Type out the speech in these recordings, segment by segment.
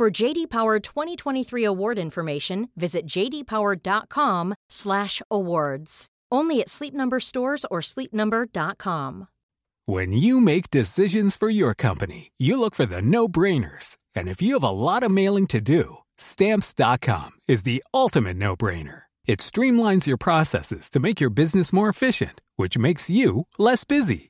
For JD Power 2023 award information, visit jdpower.com/awards. Only at Sleep Number stores or sleepnumber.com. When you make decisions for your company, you look for the no-brainers. And if you have a lot of mailing to do, stamps.com is the ultimate no-brainer. It streamlines your processes to make your business more efficient, which makes you less busy.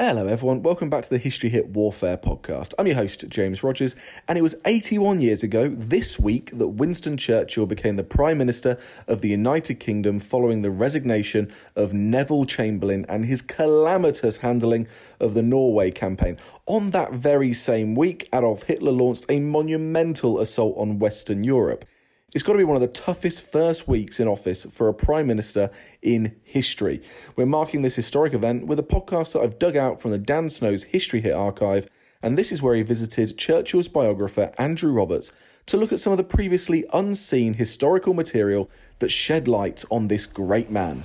Hello, everyone. Welcome back to the History Hit Warfare podcast. I'm your host, James Rogers, and it was 81 years ago this week that Winston Churchill became the Prime Minister of the United Kingdom following the resignation of Neville Chamberlain and his calamitous handling of the Norway campaign. On that very same week, Adolf Hitler launched a monumental assault on Western Europe. It's got to be one of the toughest first weeks in office for a Prime Minister in history. We're marking this historic event with a podcast that I've dug out from the Dan Snow's History Hit archive, and this is where he visited Churchill's biographer Andrew Roberts to look at some of the previously unseen historical material that shed light on this great man.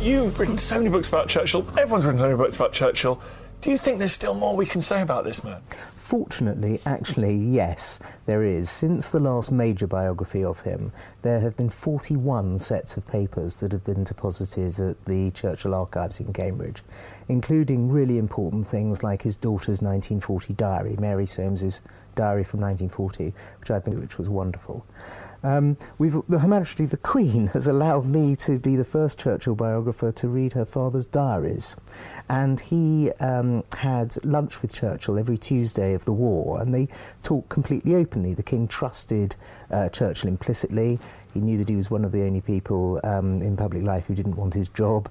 You've written so many books about Churchill. Everyone's written so many books about Churchill. Do you think there's still more we can say about this man? Fortunately, actually, yes, there is. Since the last major biography of him, there have been 41 sets of papers that have been deposited at the Churchill Archives in Cambridge, including really important things like his daughter's 1940 diary, Mary Soames's diary from 1940, which I think which was wonderful. Um, Her Majesty the Queen has allowed me to be the first Churchill biographer to read her father's diaries. And he um, had lunch with Churchill every Tuesday of the war, and they talked completely openly. The King trusted uh, Churchill implicitly. He knew that he was one of the only people um, in public life who didn't want his job.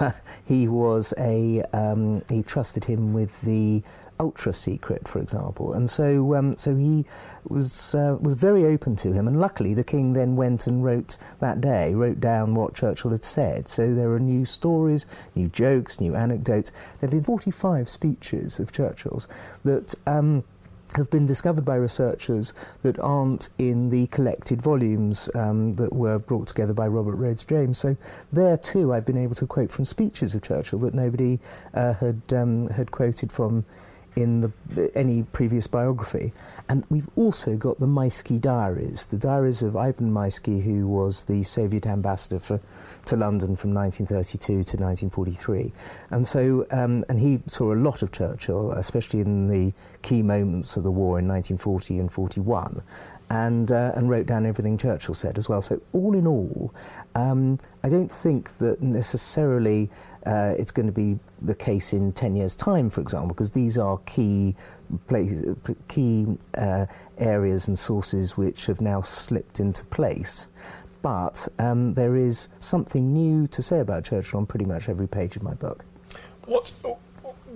he was a um, he trusted him with the ultra secret, for example, and so um, so he was uh, was very open to him. And luckily, the king then went and wrote that day, wrote down what Churchill had said. So there are new stories, new jokes, new anecdotes. There have been 45 speeches of Churchill's that. Um, have been discovered by researchers that aren't in the collected volumes um, that were brought together by Robert Rhodes James. So there too, I've been able to quote from speeches of Churchill that nobody uh, had um, had quoted from in the, any previous biography. And we've also got the Maisky diaries, the diaries of Ivan Maisky, who was the Soviet ambassador for, to London from 1932 to 1943. And so, um, and he saw a lot of Churchill, especially in the key moments of the war in 1940 and 41. And, uh, and wrote down everything Churchill said as well. So, all in all, um, I don't think that necessarily uh, it's going to be the case in 10 years' time, for example, because these are key, key uh, areas and sources which have now slipped into place. But um, there is something new to say about Churchill on pretty much every page of my book. What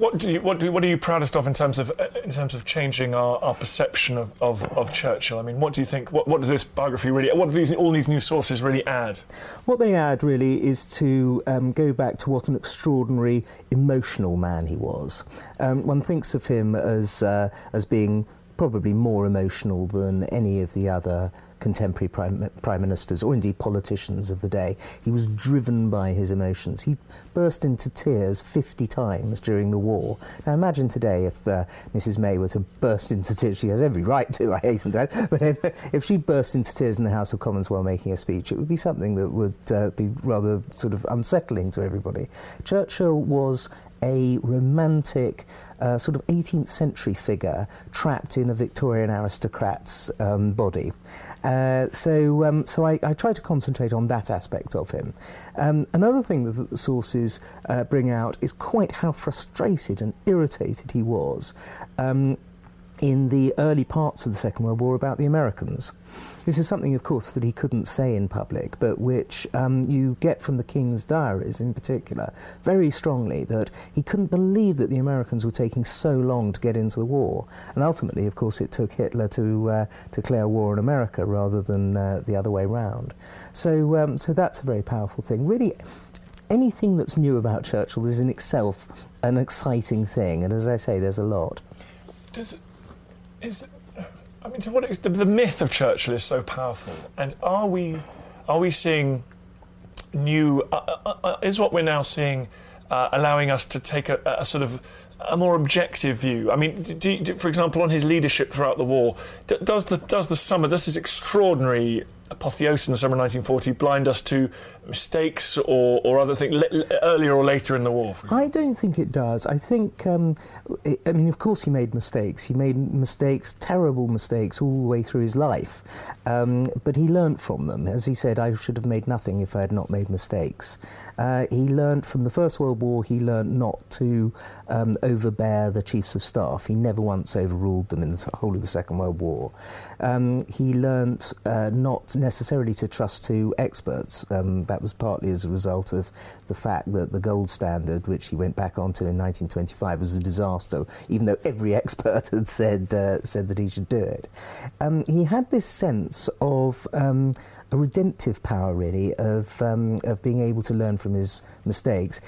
what do you what do what are you proudest of in terms of uh, in terms of changing our, our perception of, of, of Churchill? I mean, what do you think? What, what does this biography really? What do these all these new sources really add? What they add really is to um, go back to what an extraordinary emotional man he was. Um, one thinks of him as uh, as being probably more emotional than any of the other contemporary prime, prime, ministers or indeed politicians of the day. He was driven by his emotions. He burst into tears 50 times during the war. Now imagine today if uh, Mrs. May were to burst into tears. She has every right to, I hasten to add. But if, if she burst into tears in the House of Commons while making a speech, it would be something that would uh, be rather sort of unsettling to everybody. Churchill was a romantic uh, sort of 18th century figure trapped in a Victorian aristocrat's um, body. Uh, so um, so I, I, try to concentrate on that aspect of him. Um, another thing that the sources uh, bring out is quite how frustrated and irritated he was um, in the early parts of the Second World War about the Americans. This is something, of course, that he couldn't say in public, but which um, you get from the King's diaries in particular very strongly that he couldn't believe that the Americans were taking so long to get into the war. And ultimately, of course, it took Hitler to uh, declare war on America rather than uh, the other way round. So, um, so that's a very powerful thing. Really, anything that's new about Churchill is in itself an exciting thing, and as I say, there's a lot. Does is I mean, to what the, the myth of Churchill is so powerful, and are we are we seeing new? Uh, uh, uh, is what we're now seeing uh, allowing us to take a, a, sort of a more objective view? I mean, do, do, for example, on his leadership throughout the war, does the does the summer this is extraordinary apotheosis in the summer of 1940 blind us to mistakes or, or other things earlier or later in the war? I don't think it does. I think, um, it, I mean, of course, he made mistakes. He made mistakes, terrible mistakes, all the way through his life. Um, but he learnt from them. As he said, I should have made nothing if I had not made mistakes. Uh, he learnt from the First World War, he learnt not to um, overbear the chiefs of staff. He never once overruled them in the whole of the Second World War. Um, he learnt uh, not necessarily to trust to experts. Um, that was partly as a result of the fact that the gold standard, which he went back onto in 1925, was a disaster, even though every expert had said, uh, said that he should do it. Um, he had this sense of um, a redemptive power, really, of, um, of being able to learn from his mistakes.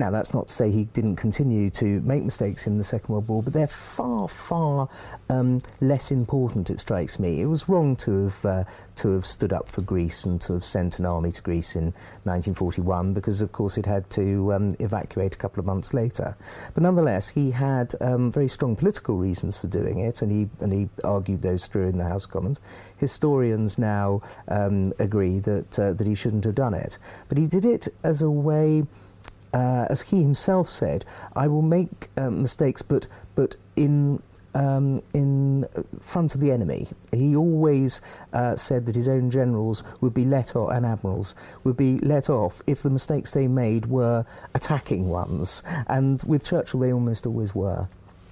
Now, that's not to say he didn't continue to make mistakes in the Second World War, but they're far, far um, less important, it strikes me. It was wrong to have, uh, to have stood up for Greece and to have sent an army to Greece in 1941 because, of course, it had to um, evacuate a couple of months later. But nonetheless, he had um, very strong political reasons for doing it, and he, and he argued those through in the House of Commons. Historians now um, agree that, uh, that he shouldn't have done it. But he did it as a way uh, as he himself said, I will make um, mistakes, but but in um, in front of the enemy. He always uh, said that his own generals would be let off, and admirals would be let off if the mistakes they made were attacking ones. And with Churchill, they almost always were.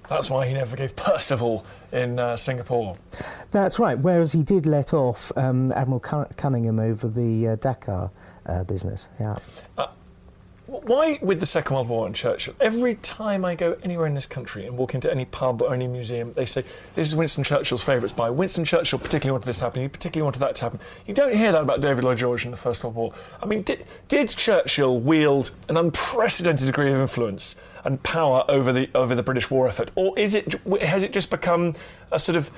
That's why he never gave Percival in uh, Singapore. That's right. Whereas he did let off um, Admiral Cunningham over the uh, Dakar uh, business. Yeah. Why, with the Second World War and Churchill, every time I go anywhere in this country and walk into any pub or any museum, they say, This is Winston Churchill's favourite spy. Winston Churchill particularly wanted this to happen, he particularly wanted that to happen. You don't hear that about David Lloyd George in the First World War. I mean, did, did Churchill wield an unprecedented degree of influence and power over the, over the British war effort? Or is it, has it just become a sort of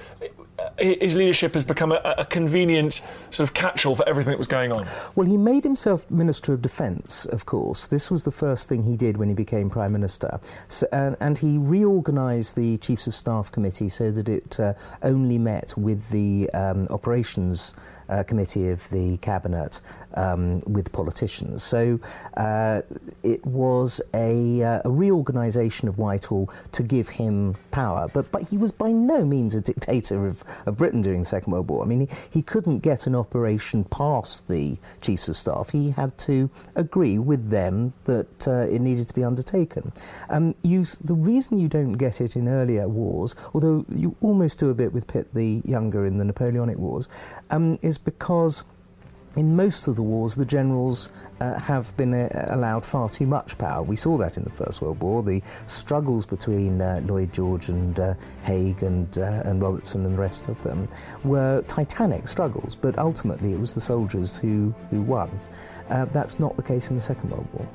his leadership has become a, a convenient sort of catch-all for everything that was going on. Well, he made himself Minister of Defence, of course. This was the first thing he did when he became Prime Minister. So, and he reorganised the Chiefs of Staff Committee so that it uh, only met with the um, operations uh, committee of the cabinet um, with politicians. So uh, it was a, uh, a, reorganisation of Whitehall to give him power, but, but he was by no means a dictator of, of Britain during the Second World War. I mean, he, he couldn't get an operation past the chiefs of staff. He had to agree with them that uh, it needed to be undertaken. Um, you, the reason you don't get it in earlier wars, although you almost do a bit with Pitt the Younger in the Napoleonic Wars, um, is because in most of the wars, the generals uh, have been uh, allowed far too much power. We saw that in the First World War. The struggles between uh, Lloyd George and uh, Haig and, uh, and Robertson and the rest of them were titanic struggles, but ultimately it was the soldiers who, who won. Uh, that's not the case in the Second World War.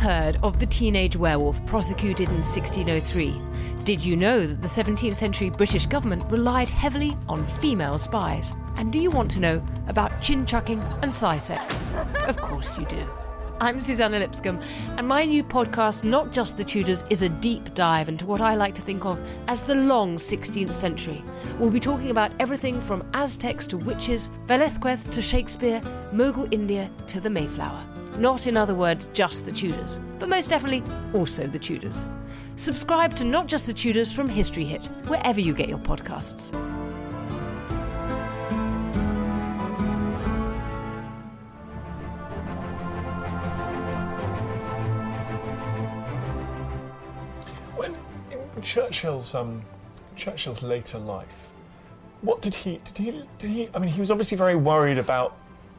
Heard of the teenage werewolf prosecuted in 1603? Did you know that the 17th century British government relied heavily on female spies? And do you want to know about chin chucking and thigh sex? Of course you do. I'm Suzannah Lipscomb, and my new podcast, Not Just the Tudors, is a deep dive into what I like to think of as the long 16th century. We'll be talking about everything from Aztecs to witches, Velazquez to Shakespeare, Mughal India to the Mayflower. Not, in other words, just the Tudors, but most definitely also the Tudors. Subscribe to Not Just the Tudors from History Hit, wherever you get your podcasts. When in Churchill's um, Churchill's later life, what did he did he did he? I mean, he was obviously very worried about.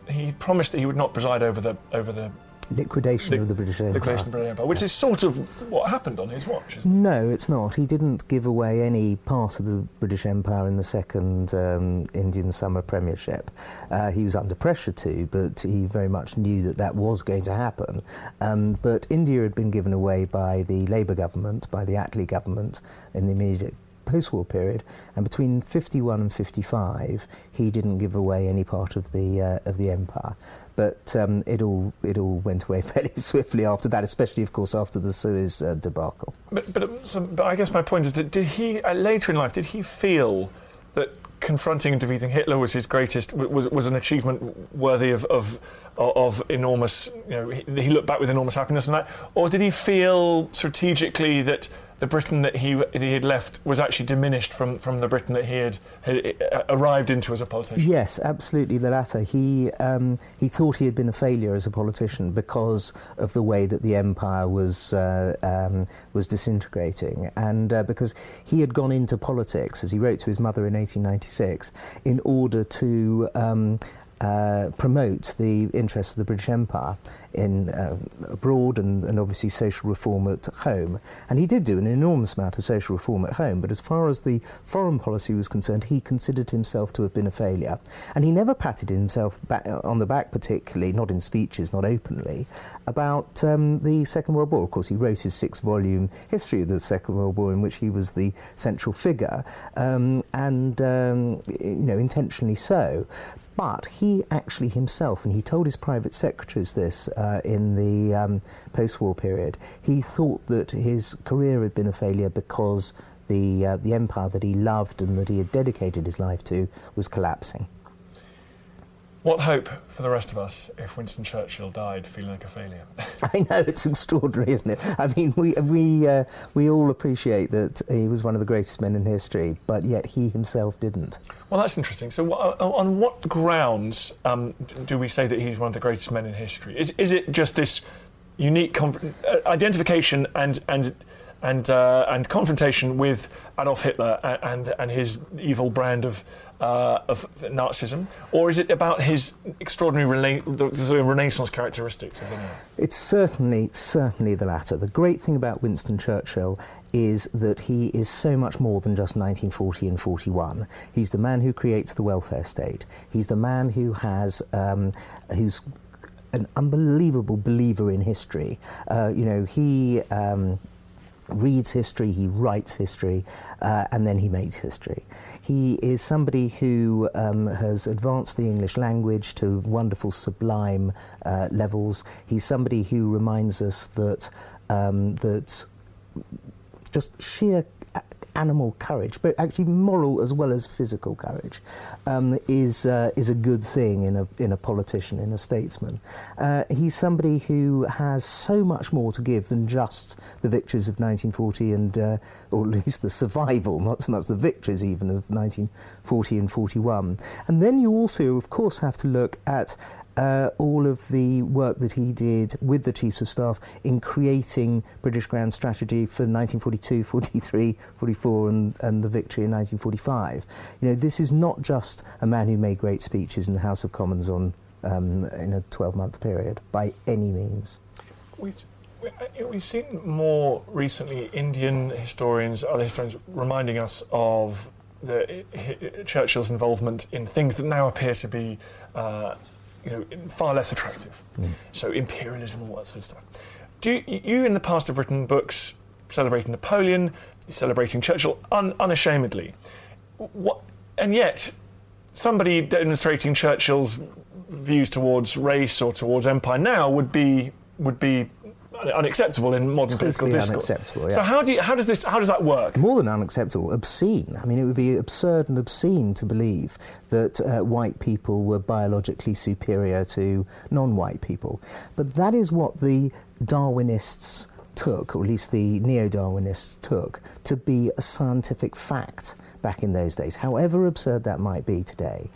He promised that he would not preside over the over the Liquidation Lic- of the British Empire. liquidation of the British Empire, which is sort of what happened on his watch. Isn't it? No, it's not. He didn't give away any part of the British Empire in the second um, Indian Summer Premiership. Uh, he was under pressure to, but he very much knew that that was going to happen. Um, but India had been given away by the Labour government, by the Attlee government in the immediate post-war period, and between 51 and 55, he didn't give away any part of the uh, of the empire. But um, it all it all went away fairly swiftly after that, especially, of course, after the Suez uh, debacle. But but, so, but I guess my point is that did he uh, later in life did he feel that confronting and defeating Hitler was his greatest was was an achievement worthy of of, of enormous you know he, he looked back with enormous happiness on that or did he feel strategically that the Britain that he he had left was actually diminished from, from the Britain that he had, had uh, arrived into as a politician. Yes, absolutely the latter. He um, he thought he had been a failure as a politician because of the way that the empire was uh, um, was disintegrating, and uh, because he had gone into politics, as he wrote to his mother in 1896, in order to. Um, uh, promote the interests of the British Empire in uh, abroad and, and obviously social reform at home. And he did do an enormous amount of social reform at home, but as far as the foreign policy was concerned, he considered himself to have been a failure. And he never patted himself on the back, particularly, not in speeches, not openly, about um, the Second World War. Of course, he wrote his six volume history of the Second World War, in which he was the central figure, um, and um, you know, intentionally so. But he actually himself, and he told his private secretaries this uh, in the um, post war period, he thought that his career had been a failure because the, uh, the empire that he loved and that he had dedicated his life to was collapsing. What hope for the rest of us if Winston Churchill died feeling like a failure? I know it's extraordinary, isn't it? I mean, we we uh, we all appreciate that he was one of the greatest men in history, but yet he himself didn't. Well, that's interesting. So, uh, on what grounds um, do we say that he's one of the greatest men in history? Is, is it just this unique uh, identification and and and uh, and confrontation with Adolf Hitler a- and and his evil brand of uh, of Nazism, or is it about his extraordinary rela- the, the Renaissance characteristics? It's certainly, certainly the latter. The great thing about Winston Churchill is that he is so much more than just 1940 and 41. He's the man who creates the welfare state. He's the man who has, um, who's an unbelievable believer in history. Uh, you know, he. Um, reads history, he writes history, uh, and then he makes history. He is somebody who um, has advanced the English language to wonderful, sublime uh, levels. He's somebody who reminds us that um, that just sheer animal courage, but actually moral as well as physical courage, um, is uh, is a good thing in a in a politician, in a statesman. Uh, he's somebody who has so much more to give than just the victories of 1940 and, uh, or at least the survival, not so much the victories even of 1940 and 41. And then you also, of course, have to look at uh, all of the work that he did with the Chiefs of Staff in creating British Grand Strategy for 1942, 43, 44, and, and the victory in 1945. You know, this is not just a man who made great speeches in the House of Commons on um, in a 12-month period by any means. We've, we- uh, we've seen more recently Indian historians, other historians, reminding us of the, hi- Churchill's involvement in things that now appear to be, uh, you know, far less attractive. Mm. So imperialism, all that sort of stuff. do you, you in the past have written books celebrating Napoleon, celebrating Churchill un, unashamedly. What, and yet, somebody demonstrating Churchill's views towards race or towards empire now would be would be unacceptable in modern political discourse. Unacceptable, yeah. So how do you, how does this how does that work? More than unacceptable, obscene. I mean, it would be absurd and obscene to believe that uh, white people were biologically superior to non-white people. But that is what the Darwinists took, or at least the neo Darwinists took, to be a scientific fact back in those days, however absurd that might be today.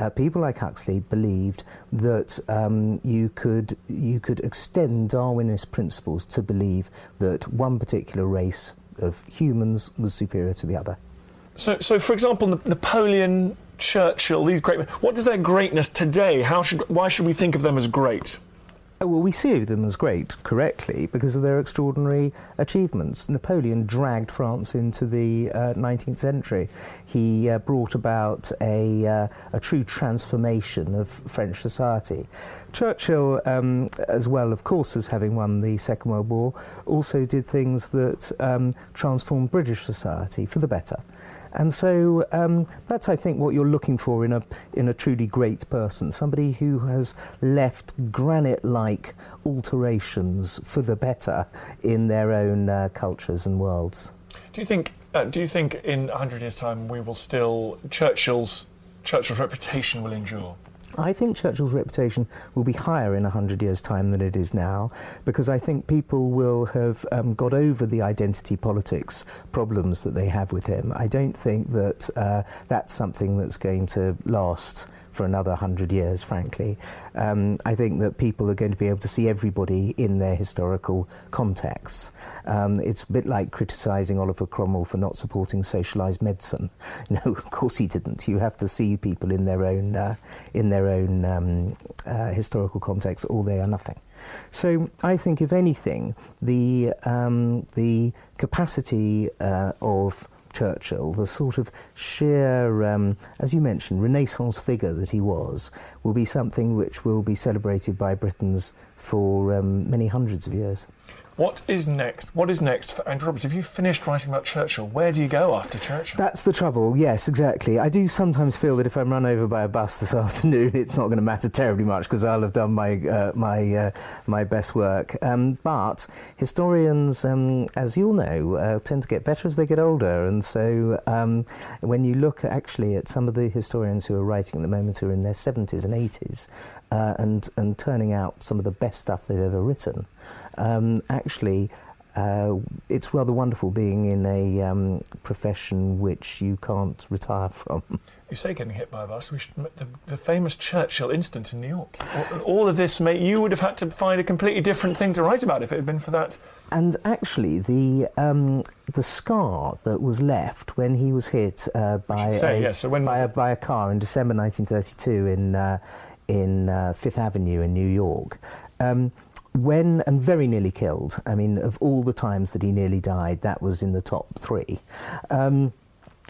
Uh, people like Huxley believed that um, you could you could extend Darwinist principles to believe that one particular race of humans was superior to the other. So, so for example, Napoleon, Churchill, these great. men. What is their greatness today? How should why should we think of them as great? Oh, well, we see them as great, correctly, because of their extraordinary achievements. Napoleon dragged France into the uh, 19th century. He uh, brought about a, uh, a true transformation of French society. Churchill, um, as well, of course, as having won the Second World War, also did things that um, transformed British society for the better. And so um, that's, I think, what you're looking for in a, in a truly great person somebody who has left granite like alterations for the better in their own uh, cultures and worlds. Do you think, uh, do you think in 100 years' time we will still, Churchill's, Churchill's reputation will endure? I think Churchill's reputation will be higher in 100 years' time than it is now because I think people will have um, got over the identity politics problems that they have with him. I don't think that uh, that's something that's going to last for another hundred years, frankly. Um, I think that people are going to be able to see everybody in their historical contexts. Um, it's a bit like criticising Oliver Cromwell for not supporting socialised medicine. No, of course he didn't. You have to see people in their own uh, in their own um, uh, historical context, or they are nothing. So I think, if anything, the um, the capacity uh, of Churchill, the sort of sheer, um, as you mentioned, Renaissance figure that he was, will be something which will be celebrated by Britons for um, many hundreds of years. What is next? What is next for Andrew Roberts? Have you finished writing about Churchill? Where do you go after Churchill? That's the trouble, yes, exactly. I do sometimes feel that if I'm run over by a bus this afternoon, it's not going to matter terribly much because I'll have done my, uh, my, uh, my best work. Um, but historians, um, as you'll know, uh, tend to get better as they get older. And so um, when you look actually at some of the historians who are writing at the moment who are in their 70s and 80s uh, and, and turning out some of the best stuff they've ever written, um, actually, uh, it's rather wonderful being in a um, profession which you can't retire from. You say getting hit by a bus. Should, the, the, famous Churchill incident in New York. All, all of this, mate, you would have had to find a completely different thing to write about if it had been for that. And actually, the um, the scar that was left when he was hit uh, by, say, a, yeah, so by, a, by, a, car in December 1932 in uh, in uh, Fifth Avenue in New York. Um, when and very nearly killed. I mean, of all the times that he nearly died, that was in the top three. Um,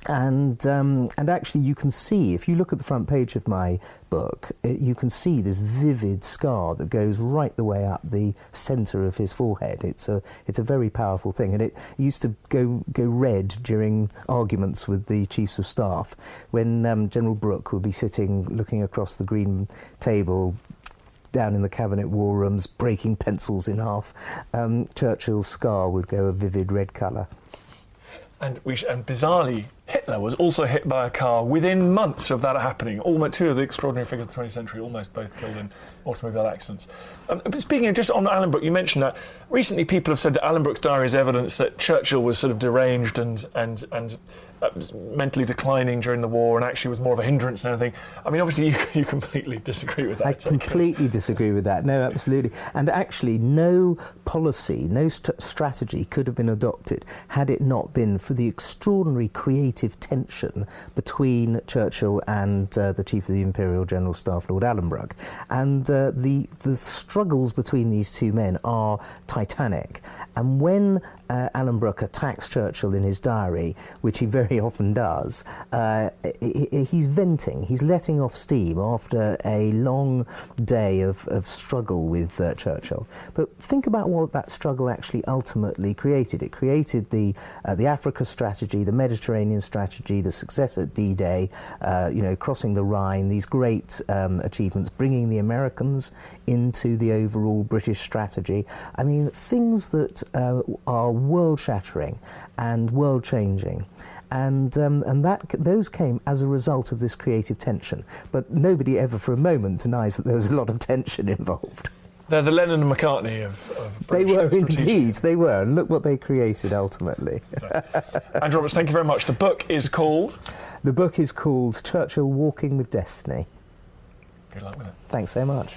and um, and actually, you can see if you look at the front page of my book, it, you can see this vivid scar that goes right the way up the centre of his forehead. It's a it's a very powerful thing, and it used to go go red during arguments with the chiefs of staff when um, General Brooke would be sitting looking across the green table down in the cabinet war rooms, breaking pencils in half, um, Churchill's scar would go a vivid red colour. And, sh- and bizarrely, Hitler was also hit by a car within months of that happening. Almost two of the extraordinary figures of the 20th century, almost both killed in automobile accidents. Um, speaking of just on Alan Brooke, you mentioned that recently people have said that Alan Brooke's diary is evidence that Churchill was sort of deranged and and and mentally declining during the war and actually was more of a hindrance than anything. I mean, obviously, you, you completely disagree with that. I completely disagree with that. No, absolutely. And actually, no policy, no st- strategy could have been adopted had it not been for the extraordinary creative tension between Churchill and uh, the Chief of the Imperial General Staff, Lord Alanbrooke. And uh, the, the struggles between these two men are titanic. And when uh, Alanbrooke attacks Churchill in his diary, which he very often does, uh, he, he's venting, he's letting off steam after a long day of, of struggle with uh, Churchill. But think about what that struggle actually ultimately created. It created the, uh, the Africa strategy, the Mediterranean strategy, the success at D-Day, uh, you know, crossing the Rhine, these great um, achievements, bringing the Americans into the overall British strategy. I mean, things that uh, are world-shattering and world-changing and um, and that those came as a result of this creative tension. But nobody ever, for a moment, denies that there was a lot of tension involved. They're the Lennon and McCartney of. of they were indeed. They were, and look what they created ultimately. Andrew Roberts, thank you very much. The book is called. The book is called Churchill Walking with Destiny. Good luck with it. Thanks so much.